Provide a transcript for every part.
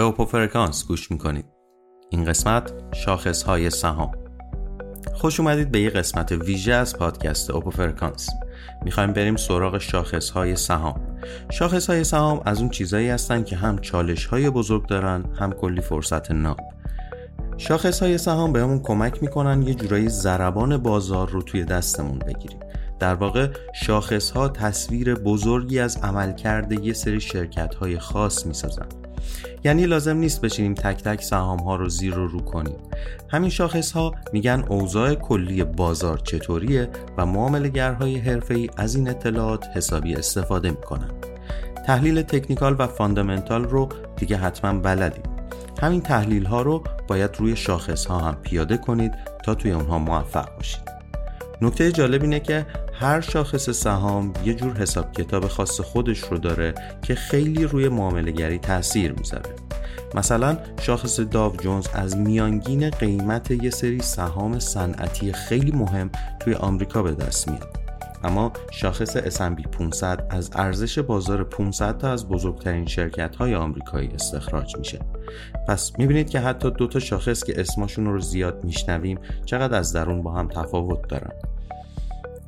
به اوپو فرکانس گوش می‌کنید. این قسمت شاخص های سهام. خوش اومدید به یه قسمت ویژه از پادکست اوپو فرکانس می‌خوایم بریم سراغ شاخص های سهام. شاخص های سهام از اون چیزایی هستن که هم چالش های بزرگ دارن هم کلی فرصت ناب. شاخص های سهام بهمون کمک می‌کنن یه جورایی زربان بازار رو توی دستمون بگیریم. در واقع شاخص ها تصویر بزرگی از عملکرد یه سری شرکت های خاص می‌سازن. یعنی لازم نیست بشینیم تک تک سهام ها رو زیر رو رو کنیم. همین شاخص ها میگن اوضاع کلی بازار چطوریه و معاملگرهای حرفه‌ای از این اطلاعات حسابی استفاده می‌کنن. تحلیل تکنیکال و فاندامنتال رو دیگه حتما بلدید همین تحلیل ها رو باید روی شاخص ها هم پیاده کنید تا توی اونها موفق باشید. نکته جالب اینه که هر شاخص سهام یه جور حساب کتاب خاص خودش رو داره که خیلی روی معاملهگری تاثیر می‌ذاره. مثلا شاخص داو جونز از میانگین قیمت یه سری سهام صنعتی خیلی مهم توی آمریکا به دست میاد. اما شاخص S&P 500 از ارزش بازار 500 تا از بزرگترین شرکت های آمریکایی استخراج میشه. پس می‌بینید که حتی دو تا شاخص که اسمشون رو زیاد میشنویم چقدر از درون با هم تفاوت دارن.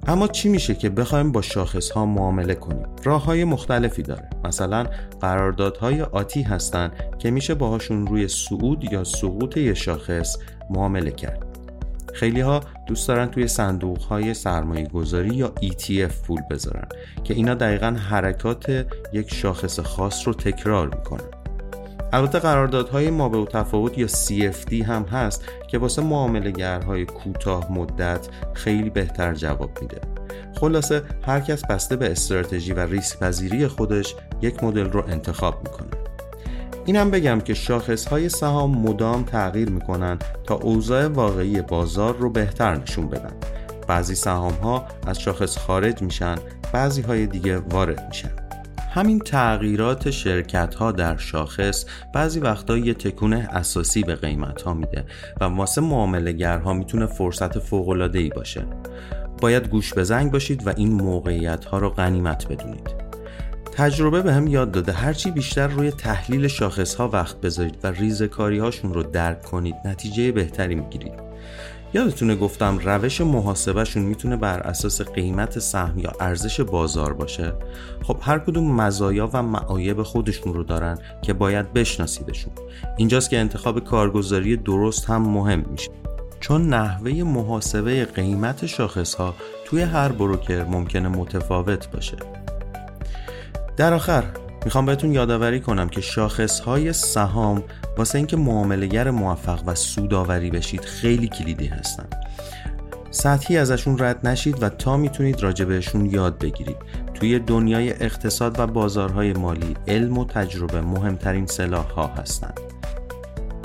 اما چی میشه که بخوایم با شاخص ها معامله کنیم؟ راه های مختلفی داره. مثلا قراردادهای آتی هستن که میشه باهاشون روی صعود یا سقوط یه شاخص معامله کرد. خیلی ها دوست دارن توی صندوق های سرمایه گذاری یا ETF پول بذارن که اینا دقیقا حرکات یک شاخص خاص رو تکرار می‌کنن. البته قراردادهای ما به تفاوت یا CFD هم هست که واسه معاملهگرهای کوتاه مدت خیلی بهتر جواب میده. خلاصه هر کس بسته به استراتژی و ریسک پذیری خودش یک مدل رو انتخاب می‌کنه. اینم بگم که شاخص های سهام مدام تغییر می‌کنن تا اوضاع واقعی بازار رو بهتر نشون بدن. بعضی سهام ها از شاخص خارج میشن بعضی های دیگه وارد میشن. همین تغییرات شرکت ها در شاخص بعضی وقتا یه تکون اساسی به قیمت ها میده و واسه معاملهگرها می‌تونه فرصت فوق العاده ای باشه. باید گوش به زنگ باشید و این موقعیت ها رو غنیمت بدونید. تجربه به هم یاد داده. هرچی بیشتر روی تحلیل شاخص ها وقت بذارید و ریزکاری هاشون رو درک کنید نتیجه بهتری می‌گیرید. یادتونه گفتم روش محاسبهشون می‌تونه بر اساس قیمت سهم یا ارزش بازار باشه؟ خب هر کدوم مزایا و معایب خودشون رو دارن که باید بشناسیدشون. اینجاست که انتخاب کارگزاری درست هم مهم میشه. چون نحوه محاسبه قیمت شاخص ها توی هر بروکر ممکنه متفاوت باشه. در آخر می‌خوام بهتون یادآوری کنم که شاخص های سهام واسه اینکه معاملهگر موفق و سوداوری بشید خیلی کلیدی هستن. سطحی ازشون رد نشید و تا می‌تونید بهشون یاد بگیرید. توی دنیای اقتصاد و بازارهای مالی علم و تجربه مهمترین سلاح ها هستند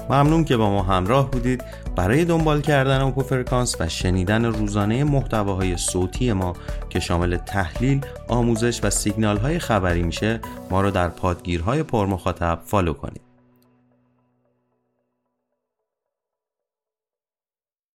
ممنون که با ما همراه بودید. برای دنبال کردن اوپو فرکانس و شنیدن روزانه محتواهای صوتی ما که شامل تحلیل، آموزش و سیگنال های خبری میشه ما رو در پادگیرهای پرمخاطب فالو کنید.